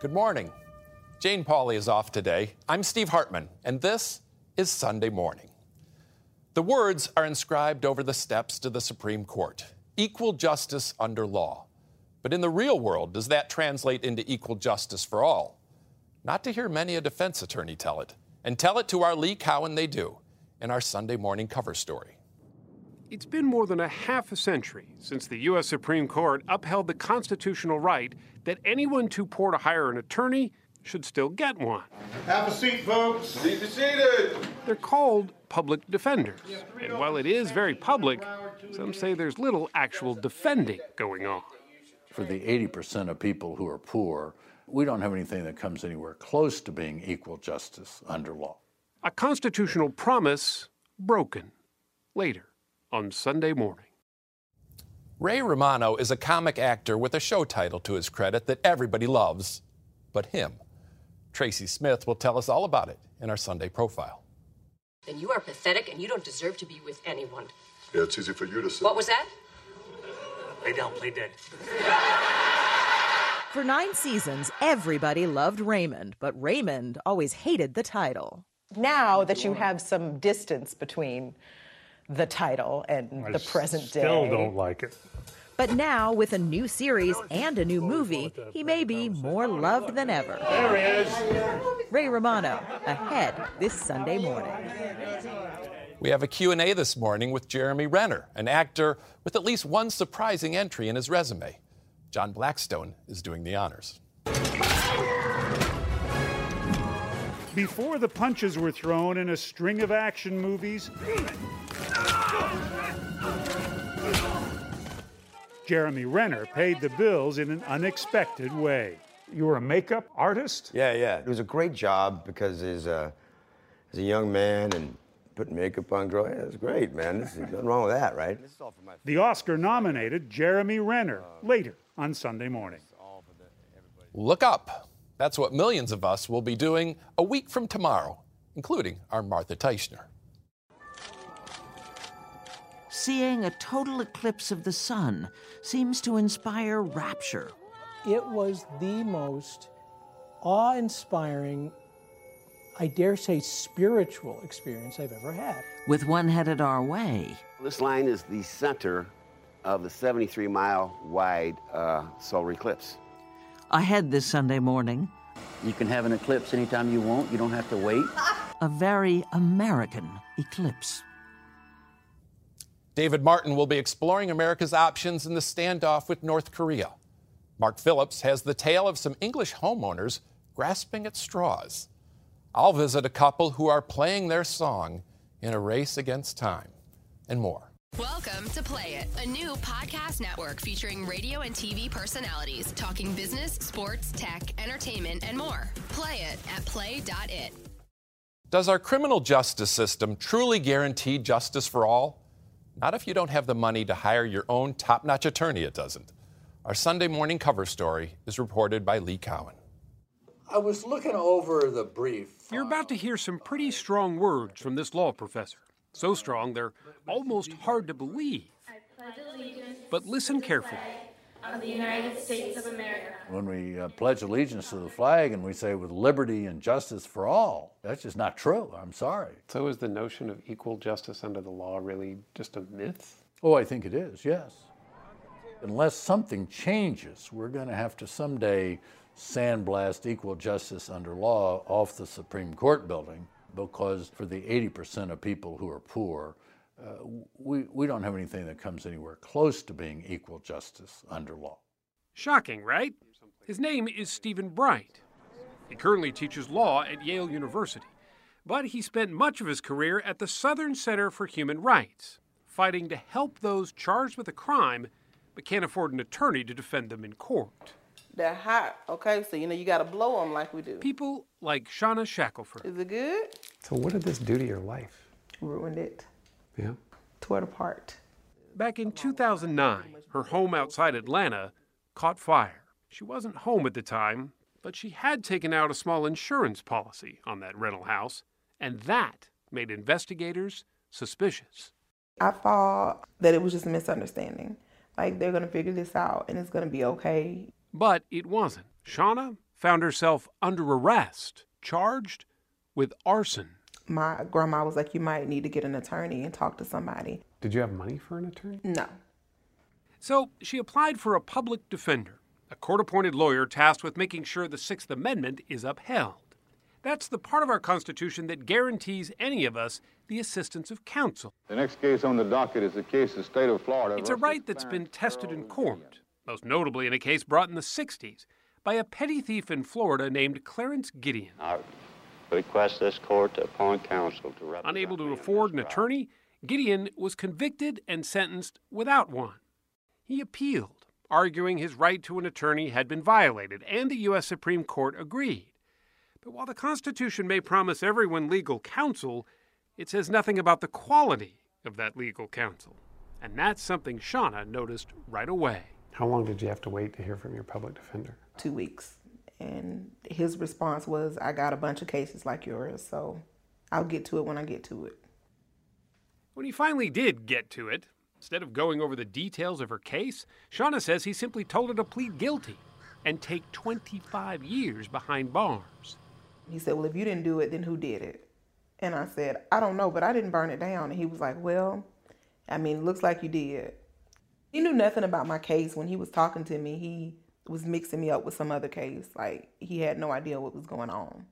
Good morning. Jane Pauley is off today. I'm Steve Hartman, and this is Sunday Morning. The words are inscribed over the steps to the Supreme Court equal justice under law. But in the real world, does that translate into equal justice for all? Not to hear many a defense attorney tell it, and tell it to our Lee Cowan they do in our Sunday morning cover story. It's been more than a half a century since the U.S. Supreme Court upheld the constitutional right that anyone too poor to hire an attorney should still get one. Have a seat, folks. Be seated. They're called public defenders. And while it is very public, some say there's little actual defending going on. For the 80% of people who are poor, we don't have anything that comes anywhere close to being equal justice under law. A constitutional promise broken later on Sunday morning. Ray Romano is a comic actor with a show title to his credit that everybody loves, but him. Tracy Smith will tell us all about it in our Sunday profile. Then you are pathetic and you don't deserve to be with anyone. Yeah, it's easy for you to say. What was that? Lay down, play dead. For nine seasons, everybody loved Raymond, but Raymond always hated the title. Now that you have some distance between the title and I the present day. Still don't like it. But now, with a new series and a new movie, he may be more loved than ever. There he is. Ray Romano, ahead this Sunday morning. We have a Q&A this morning with Jeremy Renner, an actor with at least one surprising entry in his resume. John Blackstone is doing the honors. Before the punches were thrown in a string of action movies, Jeremy Renner paid the bills in an unexpected way. You were a makeup artist? Yeah, yeah. It was a great job because as a, as a young man and putting makeup on girls, yeah, it was great, man. There's nothing wrong with that, right? The Oscar nominated Jeremy Renner later on Sunday morning. Look up. That's what millions of us will be doing a week from tomorrow, including our Martha Teichner. Seeing a total eclipse of the sun seems to inspire rapture. It was the most awe inspiring, I dare say, spiritual experience I've ever had. With one headed our way. This line is the center of the 73 mile wide uh, solar eclipse. Ahead this Sunday morning. You can have an eclipse anytime you want, you don't have to wait. A very American eclipse. David Martin will be exploring America's options in the standoff with North Korea. Mark Phillips has the tale of some English homeowners grasping at straws. I'll visit a couple who are playing their song in a race against time, and more. Welcome to Play It, a new podcast network featuring radio and TV personalities talking business, sports, tech, entertainment, and more. Play it at play.it. Does our criminal justice system truly guarantee justice for all? Not if you don't have the money to hire your own top notch attorney, it doesn't. Our Sunday morning cover story is reported by Lee Cowan. I was looking over the brief. You're about to hear some pretty strong words from this law professor. So strong they're almost hard to believe. But listen carefully. Of the United States of America. When we uh, pledge allegiance to the flag and we say with liberty and justice for all, that's just not true. I'm sorry. So is the notion of equal justice under the law really just a myth? Oh, I think it is, yes. Unless something changes, we're going to have to someday sandblast equal justice under law off the Supreme Court building because for the 80% of people who are poor, uh, we, we don't have anything that comes anywhere close to being equal justice under law. Shocking, right? His name is Stephen Bright. He currently teaches law at Yale University, but he spent much of his career at the Southern Center for Human Rights, fighting to help those charged with a crime but can't afford an attorney to defend them in court. They're hot, okay? So, you know, you got to blow them like we do. People like Shauna Shackelford. Is it good? So, what did this do to your life? Ruined it. Yeah. Tore it apart. Back in 2009, her home outside Atlanta caught fire. She wasn't home at the time, but she had taken out a small insurance policy on that rental house, and that made investigators suspicious. I thought that it was just a misunderstanding. Like they're going to figure this out and it's going to be okay. But it wasn't. Shauna found herself under arrest, charged with arson. My grandma was like, You might need to get an attorney and talk to somebody. Did you have money for an attorney? No. So she applied for a public defender, a court appointed lawyer tasked with making sure the Sixth Amendment is upheld. That's the part of our Constitution that guarantees any of us the assistance of counsel. The next case on the docket is the case of the state of Florida. It's a right that's been tested in court, most notably in a case brought in the 60s by a petty thief in Florida named Clarence Gideon. I request this court to appoint counsel to represent Unable to afford an attorney, Gideon was convicted and sentenced without one. He appealed, arguing his right to an attorney had been violated, and the U.S. Supreme Court agreed. But while the Constitution may promise everyone legal counsel, it says nothing about the quality of that legal counsel. And that's something Shauna noticed right away. How long did you have to wait to hear from your public defender? Two weeks. And his response was, I got a bunch of cases like yours, so I'll get to it when I get to it. When he finally did get to it, instead of going over the details of her case, Shauna says he simply told her to plead guilty and take 25 years behind bars. He said, Well, if you didn't do it, then who did it? And I said, I don't know, but I didn't burn it down. And he was like, Well, I mean, it looks like you did. He knew nothing about my case. When he was talking to me, he was mixing me up with some other case. Like, he had no idea what was going on.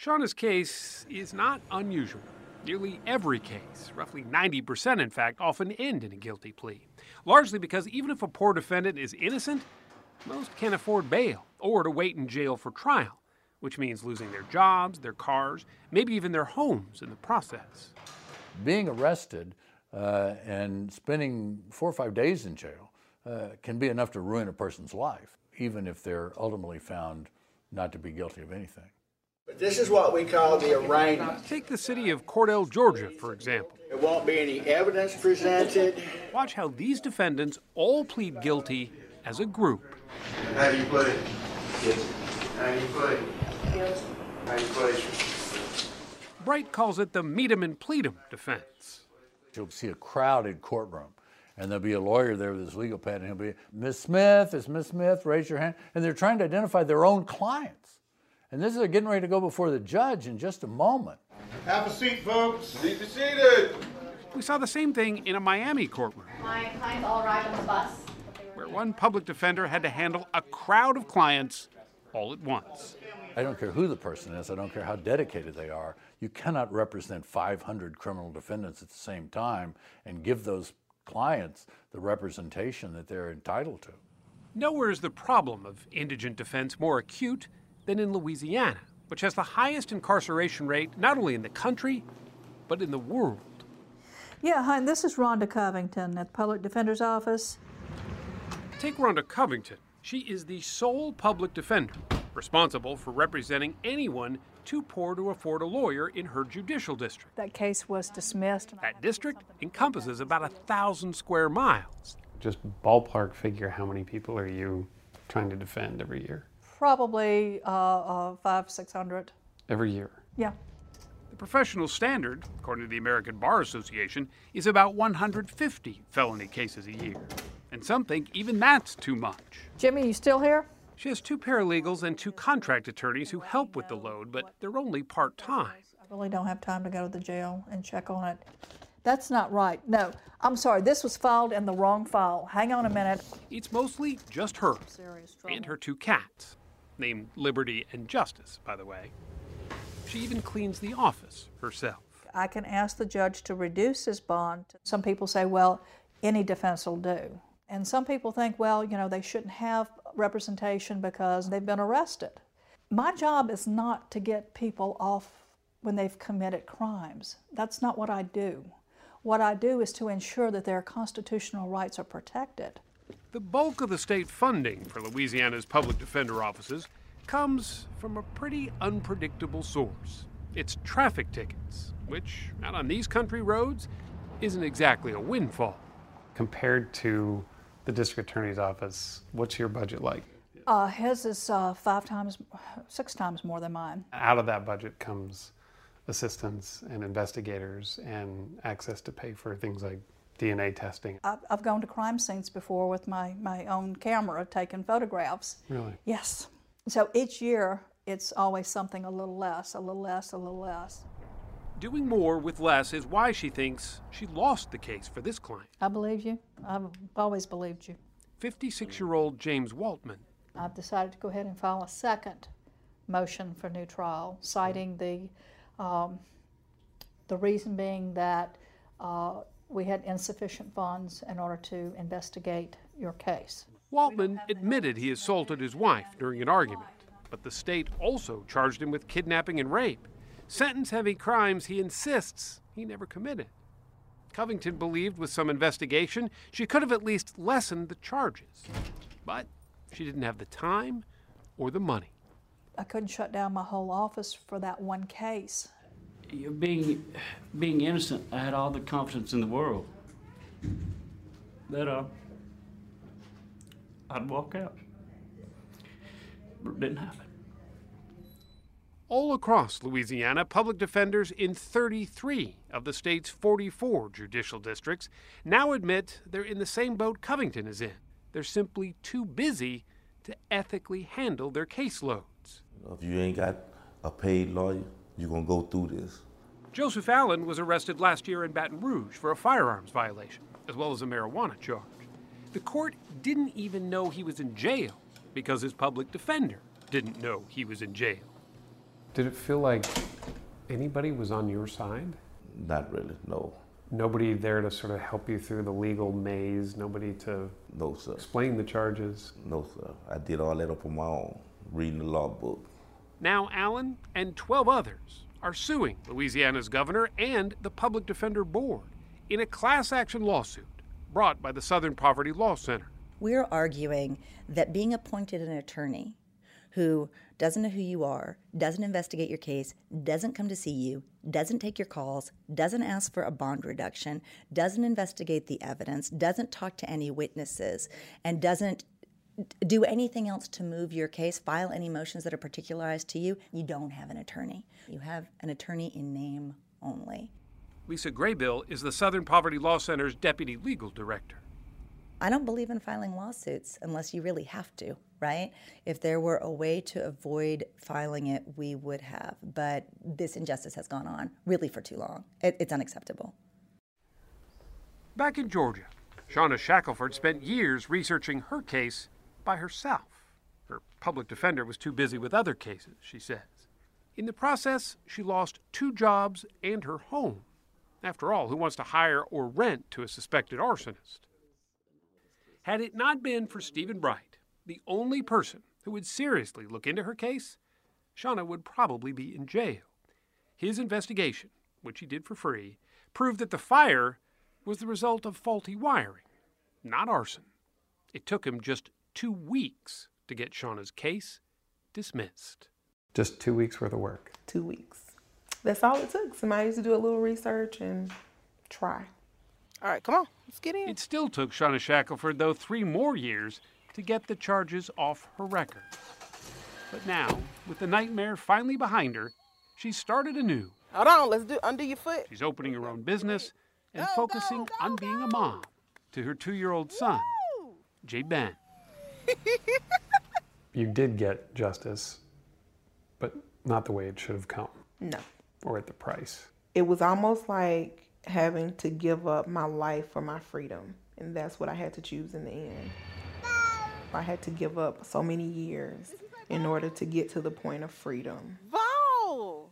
Shauna's case is not unusual. Nearly every case, roughly 90% in fact, often end in a guilty plea. Largely because even if a poor defendant is innocent, most can't afford bail or to wait in jail for trial which means losing their jobs, their cars, maybe even their homes in the process. Being arrested uh, and spending four or five days in jail uh, can be enough to ruin a person's life, even if they're ultimately found not to be guilty of anything. But this is what we call the arraignment. Take the city of Cordele, Georgia, for example. There won't be any evidence presented. Watch how these defendants all plead guilty as a group. How do you put it? How do you put it? How do you put it? Bright calls it the meet 'em and plead 'em defense. You'll see a crowded courtroom, and there'll be a lawyer there with his legal pad, and he'll be, Miss Smith, is Miss Smith, raise your hand. And they're trying to identify their own clients. And this is getting ready to go before the judge in just a moment. Have a seat, folks. Be seated. We saw the same thing in a Miami courtroom, My clients all arrived on the bus. where one public defender had to handle a crowd of clients all at once. I don't care who the person is, I don't care how dedicated they are. You cannot represent 500 criminal defendants at the same time and give those clients the representation that they're entitled to. Nowhere is the problem of indigent defense more acute than in Louisiana, which has the highest incarceration rate not only in the country, but in the world. Yeah, hi, this is Rhonda Covington at the Public Defender's Office. Take Rhonda Covington. She is the sole public defender responsible for representing anyone too poor to afford a lawyer in her judicial district. That case was dismissed. That district encompasses about a thousand square miles. Just ballpark figure how many people are you trying to defend every year? Probably uh, uh, five, six hundred. Every year. Yeah. The professional standard, according to the American Bar Association, is about 150 felony cases a year. And some think even that's too much. Jimmy, you still here? She has two paralegals and two contract attorneys who help with the load, but they're only part time. I really don't have time to go to the jail and check on it. That's not right. No, I'm sorry. This was filed in the wrong file. Hang on a minute. It's mostly just her and her two cats, named Liberty and Justice, by the way. She even cleans the office herself. I can ask the judge to reduce his bond. Some people say, well, any defense will do. And some people think, well, you know, they shouldn't have representation because they've been arrested. My job is not to get people off when they've committed crimes. That's not what I do. What I do is to ensure that their constitutional rights are protected. The bulk of the state funding for Louisiana's public defender offices comes from a pretty unpredictable source. It's traffic tickets, which, out on these country roads, isn't exactly a windfall. Compared to the district attorney's office, what's your budget like? Uh, his is uh, five times, six times more than mine. Out of that budget comes assistants and investigators and access to pay for things like DNA testing. I've, I've gone to crime scenes before with my, my own camera taking photographs. Really? Yes. So each year, it's always something a little less, a little less, a little less. Doing more with less is why she thinks she lost the case for this client. I believe you. I've always believed you. 56 year old James Waltman. I've decided to go ahead and file a second motion for new trial, citing the, um, the reason being that uh, we had insufficient funds in order to investigate your case. Waltman admitted he assaulted his wife during an argument, but the state also charged him with kidnapping and rape, sentence heavy crimes he insists he never committed. Covington believed with some investigation she could have at least lessened the charges, but she didn't have the time or the money. I couldn't shut down my whole office for that one case. Being, being innocent, I had all the confidence in the world that uh, I'd walk out. But it didn't happen. All across Louisiana, public defenders in 33 of the state's 44 judicial districts now admit they're in the same boat Covington is in. They're simply too busy to ethically handle their caseloads. If you ain't got a paid lawyer, you're going to go through this. Joseph Allen was arrested last year in Baton Rouge for a firearms violation, as well as a marijuana charge. The court didn't even know he was in jail because his public defender didn't know he was in jail. Did it feel like anybody was on your side? Not really, no. Nobody there to sort of help you through the legal maze, nobody to no, sir. explain the charges? No, sir. I did all that up on my own, reading the law book. Now, Allen and 12 others are suing Louisiana's governor and the Public Defender Board in a class action lawsuit brought by the Southern Poverty Law Center. We're arguing that being appointed an attorney who doesn't know who you are, doesn't investigate your case, doesn't come to see you, doesn't take your calls, doesn't ask for a bond reduction, doesn't investigate the evidence, doesn't talk to any witnesses, and doesn't do anything else to move your case, file any motions that are particularized to you, you don't have an attorney. You have an attorney in name only. Lisa Graybill is the Southern Poverty Law Center's deputy legal director. I don't believe in filing lawsuits unless you really have to, right? If there were a way to avoid filing it, we would have. But this injustice has gone on really for too long. It, it's unacceptable. Back in Georgia, Shauna Shackelford spent years researching her case by herself. Her public defender was too busy with other cases, she says. In the process, she lost two jobs and her home. After all, who wants to hire or rent to a suspected arsonist? Had it not been for Stephen Bright, the only person who would seriously look into her case, Shauna would probably be in jail. His investigation, which he did for free, proved that the fire was the result of faulty wiring, not arson. It took him just two weeks to get Shauna's case dismissed. Just two weeks worth of work. Two weeks. That's all it took. Somebody used to do a little research and try. All right, come on, let's get in. It still took Shauna Shackelford, though, three more years to get the charges off her record. But now, with the nightmare finally behind her, she's started anew. Hold on, let's do under your foot. She's opening her own business and focusing on being a mom to her two year old son, Jay Ben. You did get justice, but not the way it should have come No. or at the price. It was almost like having to give up my life for my freedom. And that's what I had to choose in the end. I had to give up so many years in order to get to the point of freedom. Vo!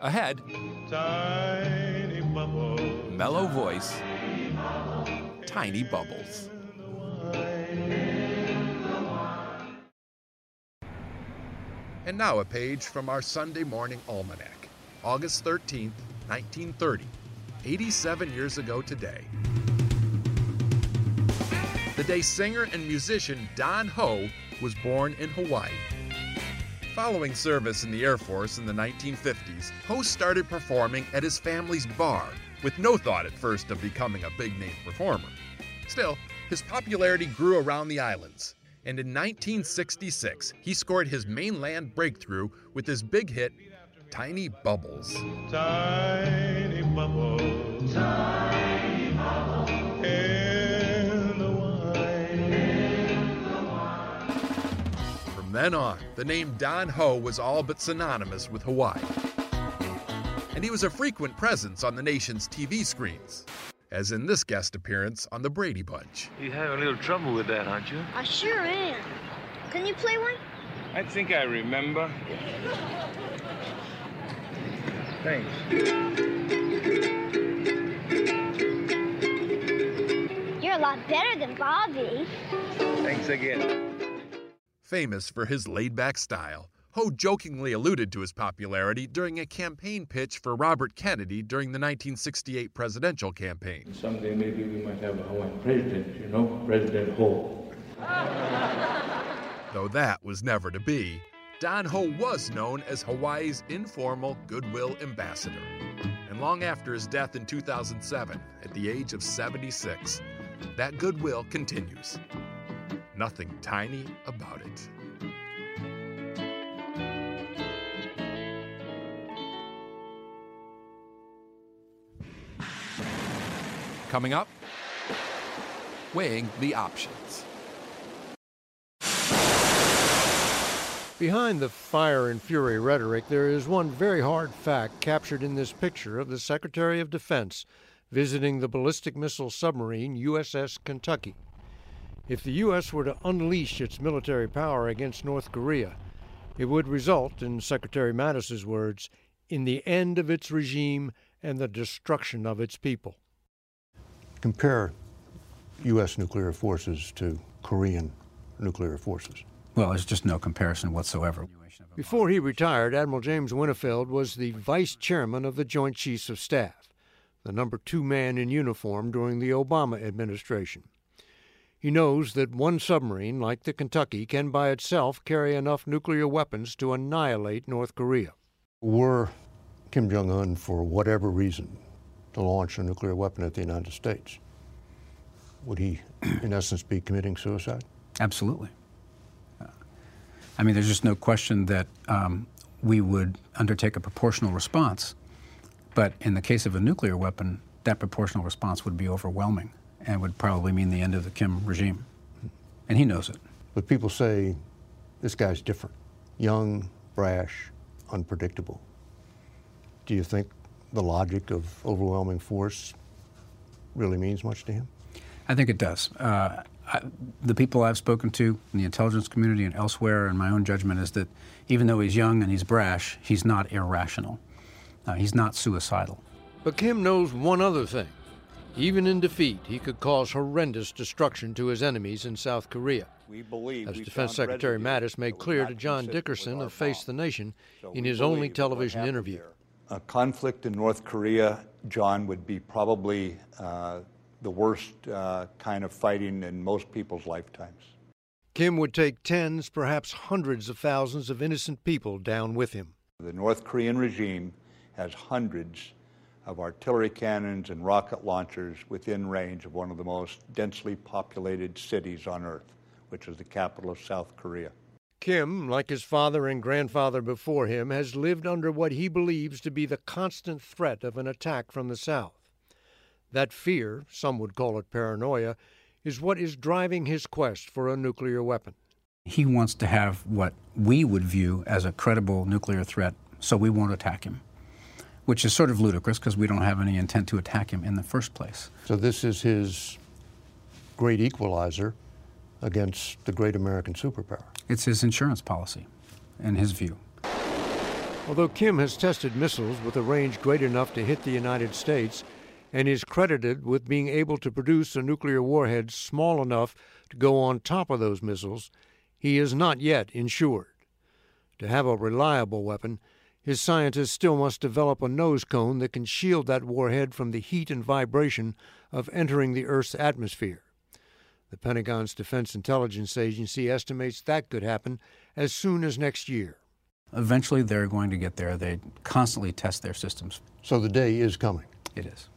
Ahead, mellow voice, tiny bubbles. And now a page from our Sunday morning almanac, August 13th, 1930, 87 years ago today. The day singer and musician Don Ho was born in Hawaii. Following service in the Air Force in the 1950s, Ho started performing at his family's bar with no thought at first of becoming a big name performer. Still, his popularity grew around the islands, and in 1966, he scored his mainland breakthrough with his big hit, Tiny Bubbles. Tiny bubbles. Tiny bubbles. In the wine. From then on, the name Don Ho was all but synonymous with Hawaii. And he was a frequent presence on the nation's TV screens, as in this guest appearance on The Brady Bunch. You have a little trouble with that, aren't you? I sure am. Can you play one? I think I remember. Thanks. You're a lot better than Bobby. Thanks again. Famous for his laid back style, Ho jokingly alluded to his popularity during a campaign pitch for Robert Kennedy during the 1968 presidential campaign. Someday maybe we might have a Hawaiian president, you know, President Ho. Though that was never to be, Don Ho was known as Hawaii's informal goodwill ambassador. And long after his death in 2007, at the age of 76, that goodwill continues. Nothing tiny about it. Coming up, weighing the options. Behind the fire and fury rhetoric, there is one very hard fact captured in this picture of the Secretary of Defense visiting the ballistic missile submarine USS Kentucky. If the U.S. were to unleash its military power against North Korea, it would result, in Secretary Mattis's words, in the end of its regime and the destruction of its people. Compare U.S. nuclear forces to Korean nuclear forces. Well, there's just no comparison whatsoever. Before he retired, Admiral James Winnefeld was the vice chairman of the Joint Chiefs of Staff, the number two man in uniform during the Obama administration. He knows that one submarine, like the Kentucky, can by itself carry enough nuclear weapons to annihilate North Korea. Were Kim Jong un, for whatever reason, to launch a nuclear weapon at the United States, would he, in essence, be committing suicide? Absolutely. I mean, there's just no question that um, we would undertake a proportional response. But in the case of a nuclear weapon, that proportional response would be overwhelming and would probably mean the end of the Kim regime. And he knows it. But people say this guy's different young, brash, unpredictable. Do you think the logic of overwhelming force really means much to him? I think it does. Uh, I, the people I've spoken to in the intelligence community and elsewhere, and my own judgment is that even though he's young and he's brash, he's not irrational. Uh, he's not suicidal. But Kim knows one other thing. Even in defeat, he could cause horrendous destruction to his enemies in South Korea. We believe As Defense Secretary Mattis made clear to John Dickerson of Face the Nation So in his only believe that what television happened interview. A conflict in North Korea, John, would be probably uh, the worst uh, kind of fighting in most people's lifetimes. Kim would take tens, perhaps hundreds of thousands of innocent people down with him. The North Korean regime has hundreds of artillery cannons and rocket launchers within range of one of the most densely populated cities on earth, which is the capital of South Korea. Kim, like his father and grandfather before him, has lived under what he believes to be the constant threat of an attack from the South. That fear, some would call it paranoia, is what is driving his quest for a nuclear weapon. He wants to have what we would view as a credible nuclear threat, so we won't attack him, which is sort of ludicrous because we don't have any intent to attack him in the first place. So this is his great equalizer against the great American superpower. It's his insurance policy, in his view. Although Kim has tested missiles with a range great enough to hit the United States and is credited with being able to produce a nuclear warhead small enough to go on top of those missiles, he is not yet insured. To have a reliable weapon, his scientists still must develop a nose cone that can shield that warhead from the heat and vibration of entering the Earth's atmosphere. The Pentagon's Defense Intelligence Agency estimates that could happen as soon as next year. Eventually, they're going to get there. They constantly test their systems. So the day is coming. It is.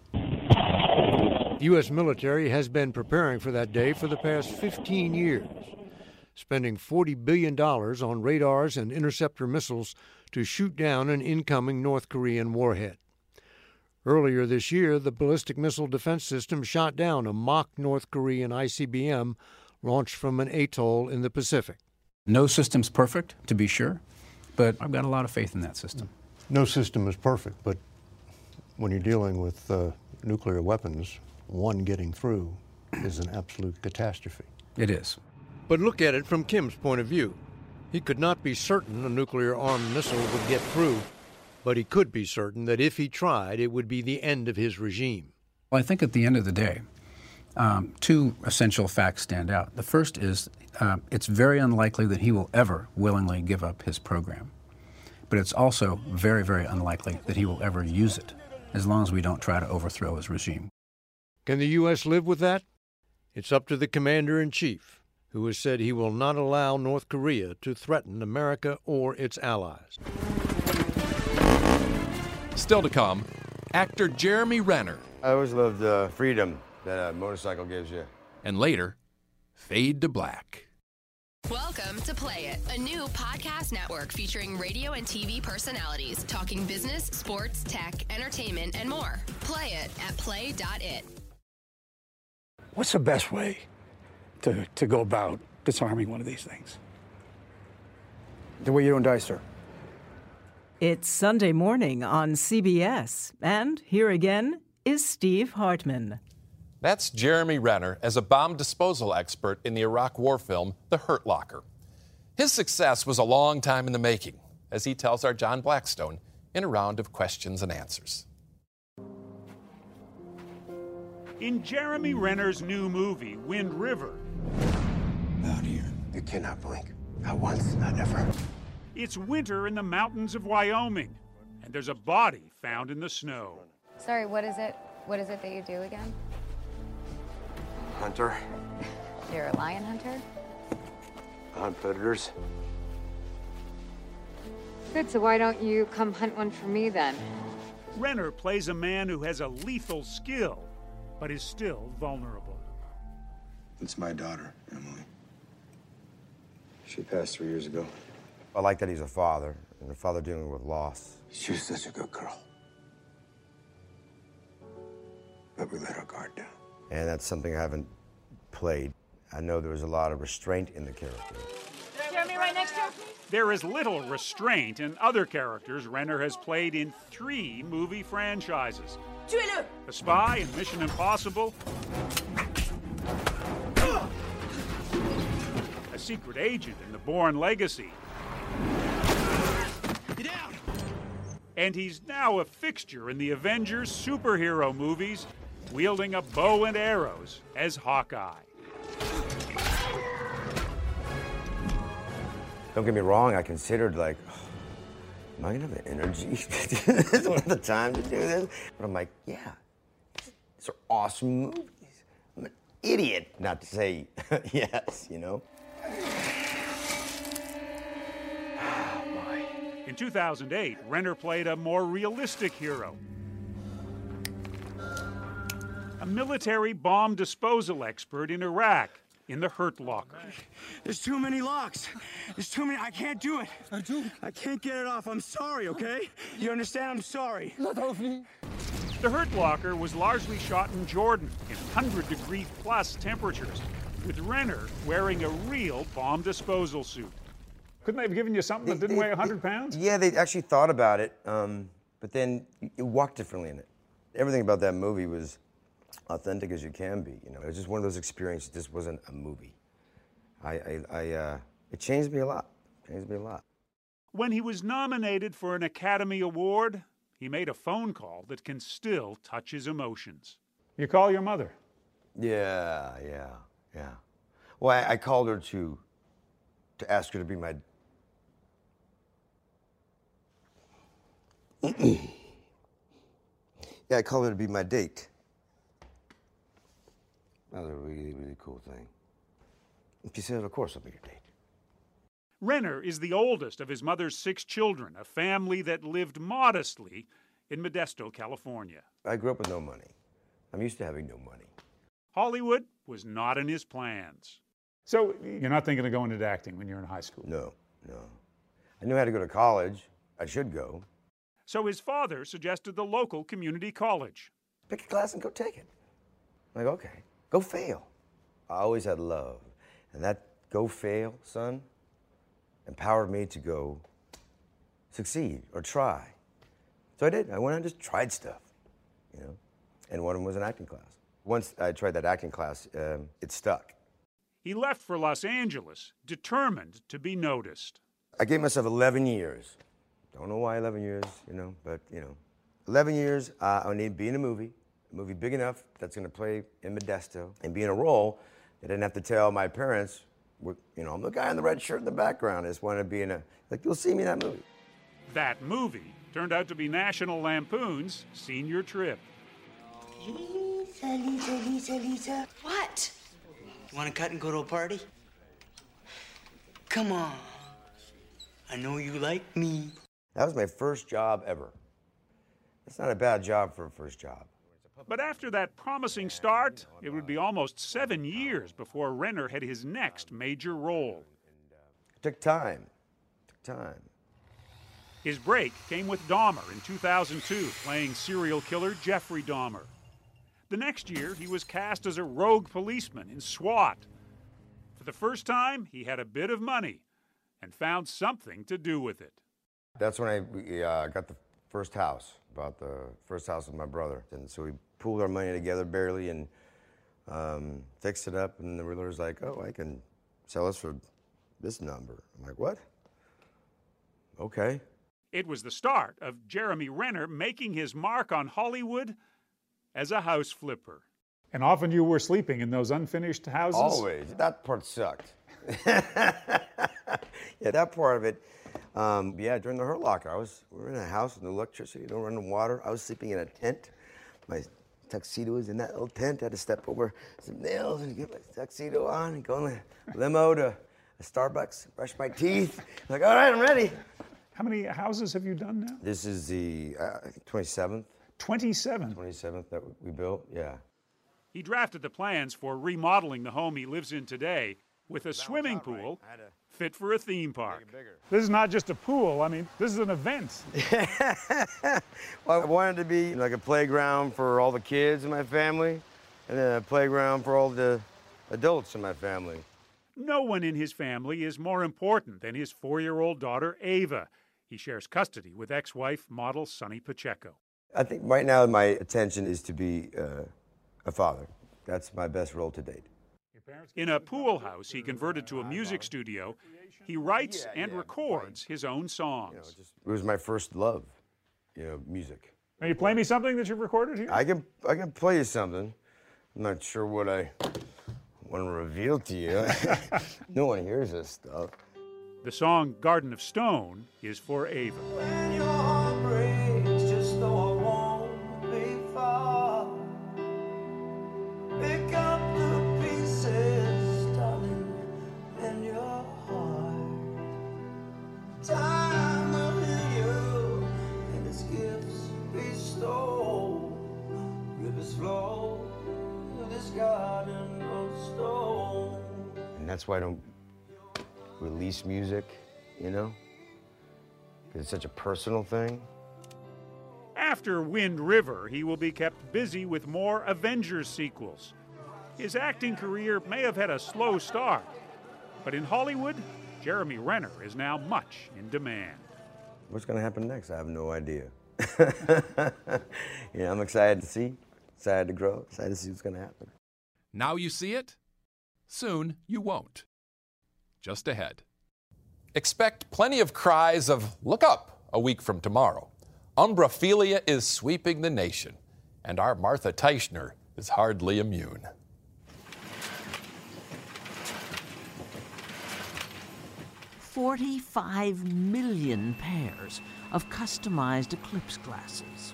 The U.S. military has been preparing for that day for the past 15 years, spending $40 billion on radars and interceptor missiles to shoot down an incoming North Korean warhead. Earlier this year, the ballistic missile defense system shot down a mock North Korean ICBM launched from an atoll in the Pacific. No system's perfect, to be sure, but I've got a lot of faith in that system. No system is perfect, but when you're dealing with uh, nuclear weapons, one getting through is an absolute catastrophe. It is. But look at it from Kim's point of view. He could not be certain a nuclear armed missile would get through, but he could be certain that if he tried, it would be the end of his regime. Well, I think at the end of the day, um, two essential facts stand out. The first is uh, it's very unlikely that he will ever willingly give up his program. But it's also very, very unlikely that he will ever use it, as long as we don't try to overthrow his regime. Can the U.S. live with that? It's up to the Commander in Chief, who has said he will not allow North Korea to threaten America or its allies. Still to come, actor Jeremy Renner. I always loved the freedom that a motorcycle gives you. And later, fade to black. Welcome to Play It, a new podcast network featuring radio and TV personalities talking business, sports, tech, entertainment, and more. Play it at play.it. What's the best way to, to go about disarming one of these things? The way you don't die, sir. It's Sunday morning on CBS, and here again is Steve Hartman. That's Jeremy Renner as a bomb disposal expert in the Iraq War film The Hurt Locker. His success was a long time in the making, as he tells our John Blackstone in a round of questions and answers. In Jeremy Renner's new movie, Wind River, Out here, you cannot blink. Not once, not ever. it's winter in the mountains of Wyoming, and there's a body found in the snow. Sorry, what is it? What is it that you do again? Hunter, You're a lion hunter? I hunt predators. Good, so why don't you come hunt one for me then? Renner plays a man who has a lethal skill, but is still vulnerable. It's my daughter, Emily. She passed three years ago. I like that he's a father, and a father dealing with loss. She was such a good girl. But we let our guard down. And that's something I haven't played. I know there was a lot of restraint in the character. Jeremy, right next to him. There is little restraint in other characters Renner has played in three movie franchises Tuez-le! The Spy in Mission Impossible, a secret agent in The Bourne Legacy. Get down! And he's now a fixture in the Avengers superhero movies, wielding a bow and arrows as Hawkeye. Don't get me wrong, I considered like, am I gonna have the energy to do this? Do I have the time to do this? But I'm like, yeah, these are awesome movies. I'm an idiot not to say yes, you know? In 2008, Renner played a more realistic hero. A military bomb disposal expert in Iraq in the Hurt Locker. There's too many locks. There's too many. I can't do it. I do. I can't get it off. I'm sorry, okay? You understand? I'm sorry. The Hurt Locker was largely shot in Jordan in 100 degree plus temperatures, with Renner wearing a real bomb disposal suit. Couldn't they have given you something that didn't weigh 100 pounds? Yeah, they actually thought about it, um, but then it walked differently in it. Everything about that movie was authentic as you can be. You know, it was just one of those experiences. This wasn't a movie. I, I, I uh, it changed me a lot. Changed me a lot. When he was nominated for an Academy Award, he made a phone call that can still touch his emotions. You call your mother. Yeah, yeah, yeah. Well, I, I called her to to ask her to be my. yeah, I called her to be my date. That was a really, really cool thing. She said, "Of course, I'll be your date." Renner is the oldest of his mother's six children, a family that lived modestly in Modesto, California. I grew up with no money. I'm used to having no money. Hollywood was not in his plans. So you're not thinking of going into acting when you're in high school? No, no. I knew I had to go to college. I should go. So his father suggested the local community college. Pick a class and go take it. I'm like, okay, go fail. I always had love. And that go fail, son, empowered me to go succeed or try. So I did. I went and just tried stuff, you know. And one of them was an acting class. Once I tried that acting class, um, it stuck. He left for Los Angeles, determined to be noticed. I gave myself 11 years. Don't know why 11 years, you know, but you know, 11 years. Uh, I need to be in a movie, movie big enough that's going to play in Modesto, and be in a role that I didn't have to tell my parents. You know, I'm the guy in the red shirt in the background. I just wanted to be in a like you'll see me in that movie. That movie turned out to be National Lampoon's Senior Trip. Lisa, Lisa, Lisa, Lisa. What? You want to cut and go to a party? Come on. I know you like me. That was my first job ever. That's not a bad job for a first job. But after that promising start, it would be almost seven years before Renner had his next major role. It took time. It took time. His break came with Dahmer in 2002, playing serial killer Jeffrey Dahmer. The next year, he was cast as a rogue policeman in SWAT. For the first time, he had a bit of money and found something to do with it. That's when I uh, got the first house, bought the first house with my brother. And so we pooled our money together barely and um, fixed it up. And the realtor's like, oh, I can sell this for this number. I'm like, what? Okay. It was the start of Jeremy Renner making his mark on Hollywood as a house flipper. And often you were sleeping in those unfinished houses? Always. That part sucked. yeah, that part of it. Um, yeah, during the Hurt Locker, I was we were in a house with no electricity, no running water. I was sleeping in a tent. My tuxedo was in that little tent. I had to step over some nails and get my tuxedo on and go in the limo to a Starbucks, brush my teeth. like, all right, I'm ready. How many houses have you done now? This is the uh, I think 27th. 27. 27th that we built, yeah. He drafted the plans for remodeling the home he lives in today with a swimming pool fit for a theme park. This is not just a pool. I mean, this is an event. well, I wanted to be like a playground for all the kids in my family, and then a playground for all the adults in my family. No one in his family is more important than his four year old daughter, Ava. He shares custody with ex wife, model Sonni Pacheco. I think right now my attention is to be uh, a father. That's my best role to date. In a pool house he converted uh, to a music studio, he writes and records his own songs. It was my first love, you know, music. Can you play me something that you've recorded here? I can I can play you something. I'm not sure what I want to reveal to you. no one hears this stuff. The song Garden of Stone is for Ava. That's why I don't release music, you know? Because it's such a personal thing. After Wind River, he will be kept busy with more Avengers sequels. His acting career may have had a slow start, but in Hollywood, Jeremy Renner is now much in demand. What's going to happen next? I have no idea. yeah, I'm excited to see, excited to grow, excited to see what's going to happen. Now you see it, soon you won't. Just ahead. Expect plenty of cries of look up a week from tomorrow. Umbrophilia is sweeping the nation, and our Martha Teichner is hardly immune. Forty-five million pairs of customized eclipse glasses.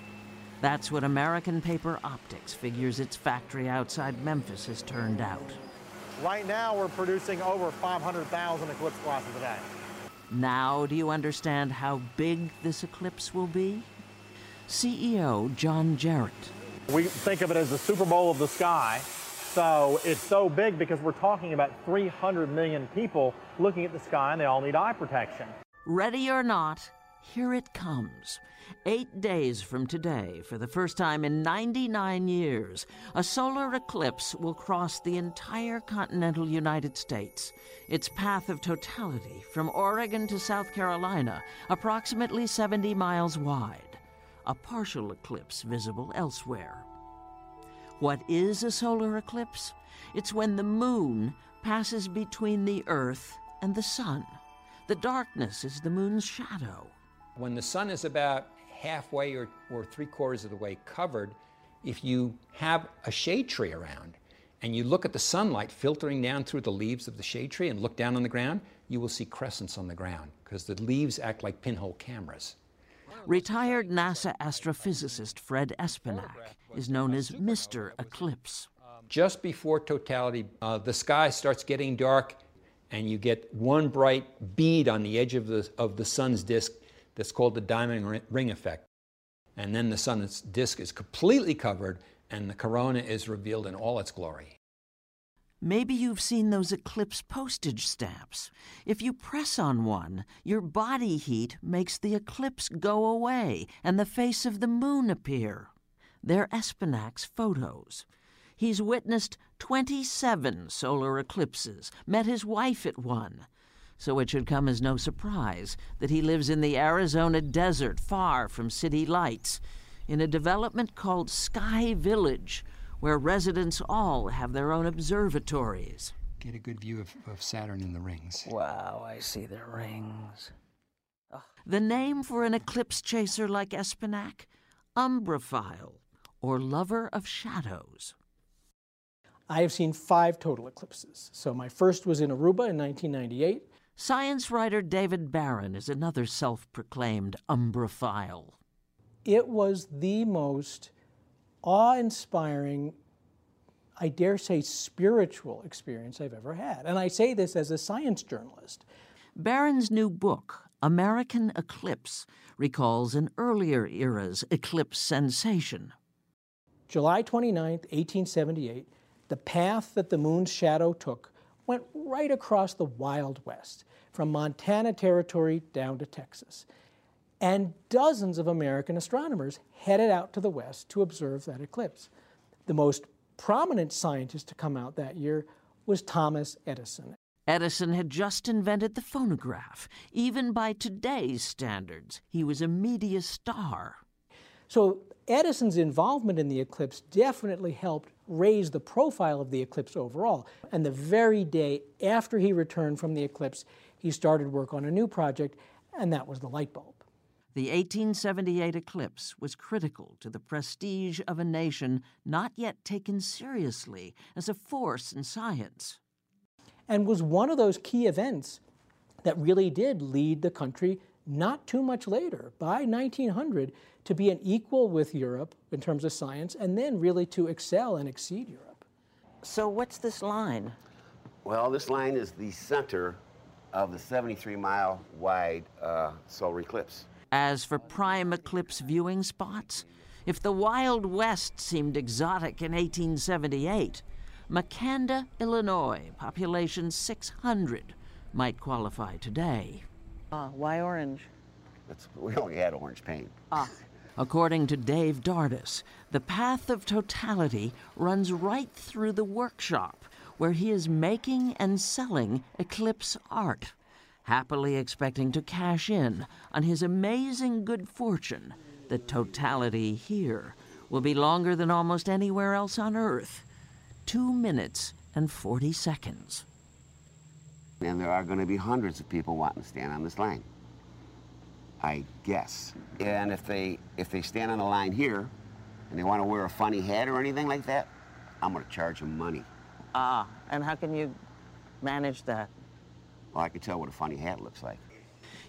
That's what American Paper Optics figures its factory outside Memphis has turned out. Right now, we're producing over 500,000 eclipse glasses a day. Now, do you understand how big this eclipse will be? CEO John Jerit. We think of it as the Super Bowl of the sky. So it's so big because we're talking about 300 million people looking at the sky and they all need eye protection. Ready or not, here it comes. Eight days from today, for the first time in 99 years, a solar eclipse will cross the entire continental United States. Its path of totality, from Oregon to South Carolina, approximately 70 miles wide. A partial eclipse visible elsewhere. What is a solar eclipse? It's when the moon passes between the Earth and the sun. The darkness is the moon's shadow. When the sun is about halfway or, or three quarters of the way covered, if you have a shade tree around and you look at the sunlight filtering down through the leaves of the shade tree and look down on the ground, you will see crescents on the ground because the leaves act like pinhole cameras. Retired NASA astrophysicist Fred Espenak is known as Mr. Eclipse. Just before totality, uh, the sky starts getting dark and you get one bright bead on the edge of the, of the sun's disk that's called the diamond ring effect. And then the sun's disk is completely covered and the corona is revealed in all its glory. Maybe you've seen those eclipse postage stamps. If you press on one, your body heat makes the eclipse go away and the face of the moon appear. They're Espenak's photos. He's witnessed 27 solar eclipses, met his wife at one. So it should come as no surprise that he lives in the Arizona desert far from city lights, in a development called Sky Village where residents all have their own observatories. Get a good view of, of Saturn in the rings. Wow, I see the rings. Oh. The name for an eclipse chaser like Espenak? Umbrophile, or lover of shadows. I have seen five total eclipses. So my first was in Aruba in 1998. Science writer David Baron is another self proclaimed umbrophile. It was the most awe inspiring, I dare say, spiritual experience I've ever had. And I say this as a science journalist. Baron's new book, American Eclipse, recalls an earlier era's eclipse sensation. July 29, 1878, the path that the moon's shadow took went right across the Wild West, from Montana Territory down to Texas. And dozens of American astronomers headed out to the west to observe that eclipse. The most prominent scientist to come out that year was Thomas Edison. Edison had just invented the phonograph. Even by today's standards, he was a media star. So Edison's involvement in the eclipse definitely helped raise the profile of the eclipse overall. And the very day after he returned from the eclipse, he started work on a new project, and that was the light bulb. The 1878 eclipse was critical to the prestige of a nation not yet taken seriously as a force in science. And was one of those key events that really did lead the country not too much later, by 1900, to be an equal with Europe in terms of science, and then really to excel and exceed Europe. So, what's this line? Well, this line is the center of the 73 mile wide uh, solar eclipse. As for prime eclipse viewing spots, if the Wild West seemed exotic in 1878, Makanda, Illinois, population 600, might qualify today. Ah, why orange? That's, we only had orange paint. Ah. According to Dave Dardis, the path of totality runs right through the workshop where he is making and selling eclipse art, happily expecting to cash in on his amazing good fortune that totality here will be longer than almost anywhere else on Earth two minutes and 40 seconds. And there are going to be hundreds of people wanting to stand on this line. I guess. And if they if they stand on the line here and they want to wear a funny hat or anything like that, I'm going to charge them money. Ah, and how can you manage that? Well, I can tell what a funny hat looks like.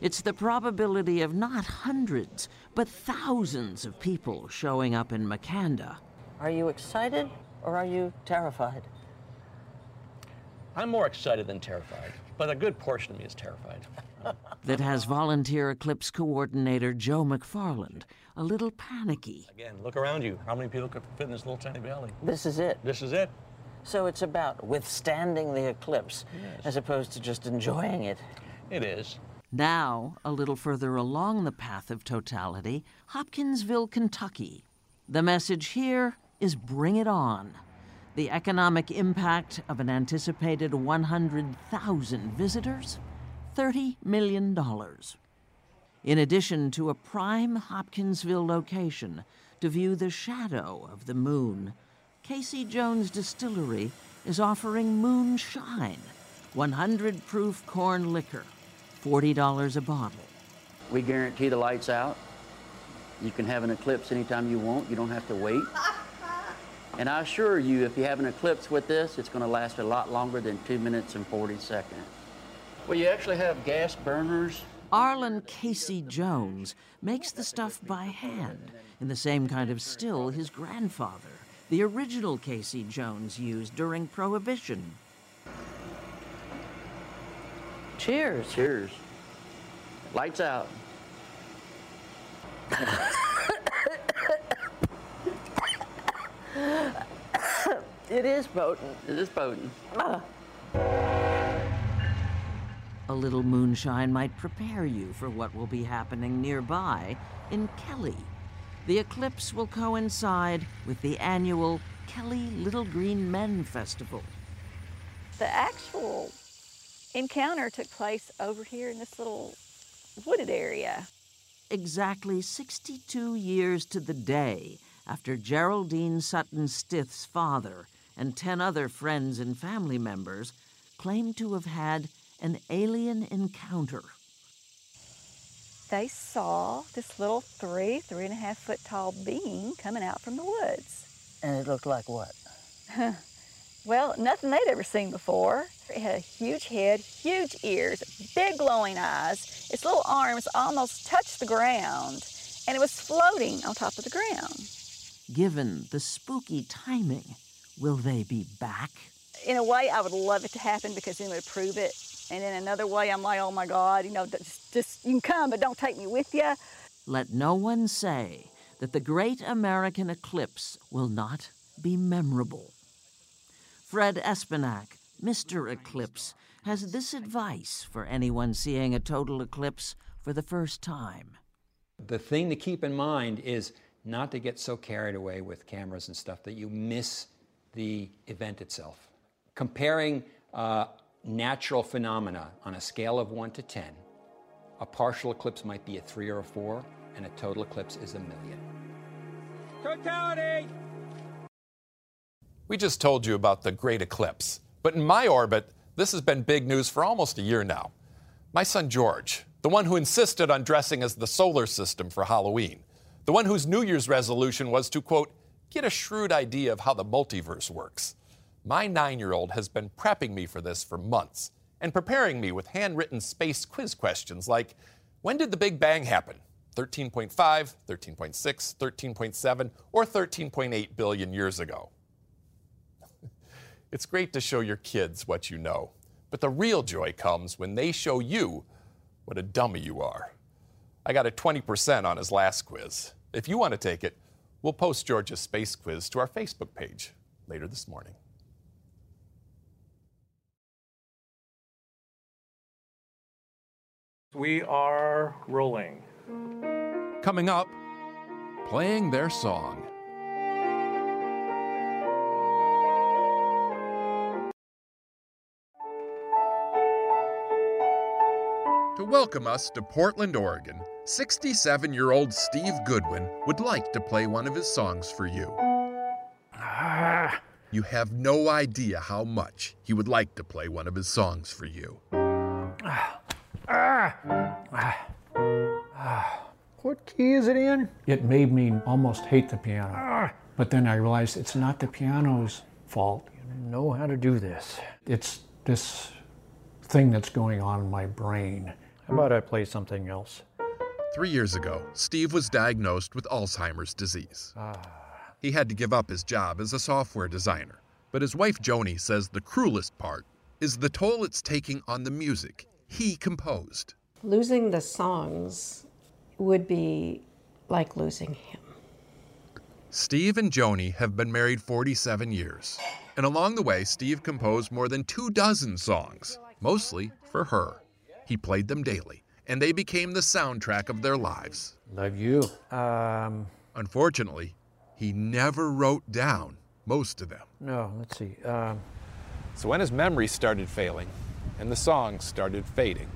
It's the probability of not hundreds, but thousands of people showing up in Makanda. Are you excited or are you terrified? I'm more excited than terrified, but a good portion of me is terrified. that has volunteer eclipse coordinator Joe McFarland a little panicky. Again, look around you. How many people could fit in this little tiny valley? This is it. This is it. So it's about withstanding the eclipse Yes. as opposed to just enjoying it. It is. Now, a little further along the path of totality, Hopkinsville, Kentucky. The message here is bring it on. The economic impact of an anticipated 100,000 visitors? $30 million. In addition to a prime Hopkinsville location to view the shadow of the moon, Casey Jones Distillery is offering Moonshine, 100 proof corn liquor, $40 a bottle. We guarantee the lights out. You can have an eclipse anytime you want. You don't have to wait. And I assure you, if you have an eclipse with this, it's going to last a lot longer than 2 minutes and 40 seconds. Well, you actually have gas burners. Arlen Casey Jones makes the stuff by hand in the same kind of still his grandfather, the original Casey Jones, used during Prohibition. Cheers. Cheers. Lights out. it is potent. It is potent. Ah. A little moonshine might prepare you for what will be happening nearby in Kelly. The eclipse will coincide with the annual Kelly Little Green Men Festival. The actual encounter took place over here in this little wooded area. Exactly 62 years to the day after Geraldine Sutton Stith's father and 10 other friends and family members claimed to have had an alien encounter. They saw this little three, three and a half foot tall being coming out from the woods. And it looked like what? well, nothing they'd ever seen before. It had a huge head, huge ears, big glowing eyes. Its little arms almost touched the ground, and it was floating on top of the ground. Given the spooky timing, will they be back? In a way, I would love it to happen because then it would prove it. And in another way, I'm like, oh my God, you know, just, just you can come, but don't take me with you. Let no one say that the great American eclipse will not be memorable. Fred Espenak, Mr. Eclipse, has this advice for anyone seeing a total eclipse for the first time. The thing to keep in mind is not to get so carried away with cameras and stuff that you miss the event itself. Comparing uh, natural phenomena on a scale of 1 to 10, a partial eclipse might be a 3 or a 4, and a total eclipse is a million. Totality! We just told you about the great eclipse. But in my orbit, this has been big news for almost a year now. My son George, the one who insisted on dressing as the solar system for Halloween, the one whose New Year's resolution was to, quote, get a shrewd idea of how the multiverse works. My nine year old has been prepping me for this for months and preparing me with handwritten space quiz questions like when did the Big Bang happen? 13.5, 13.6, 13.7, or 13.8 billion years ago. it's great to show your kids what you know, but the real joy comes when they show you what a dummy you are. I got a 20% on his last quiz. If you want to take it, we'll post George's space quiz to our Facebook page later this morning. We are rolling. Coming up, playing their song. To welcome us to Portland, Oregon, 67 year old Steve Goodwin would like to play one of his songs for you. Ah. You have no idea how much he would like to play one of his songs for you. Ah. What key is it in? It made me almost hate the piano. Ah. But then I realized it's not the piano's fault. You know how to do this. It's this thing that's going on in my brain. How about I play something else? Three years ago, Steve was diagnosed with Alzheimer's disease. Ah. He had to give up his job as a software designer. But his wife Joni says the cruelest part is the toll it's taking on the music he composed. Losing the songs would be like losing him. Steve and Joni have been married 47 years. And along the way, Steve composed more than two dozen songs, mostly for her. He played them daily, and they became the soundtrack of their lives. Love you. Um, Unfortunately, he never wrote down most of them. no, let's see. Um, So when his memory started failing and the songs started fading,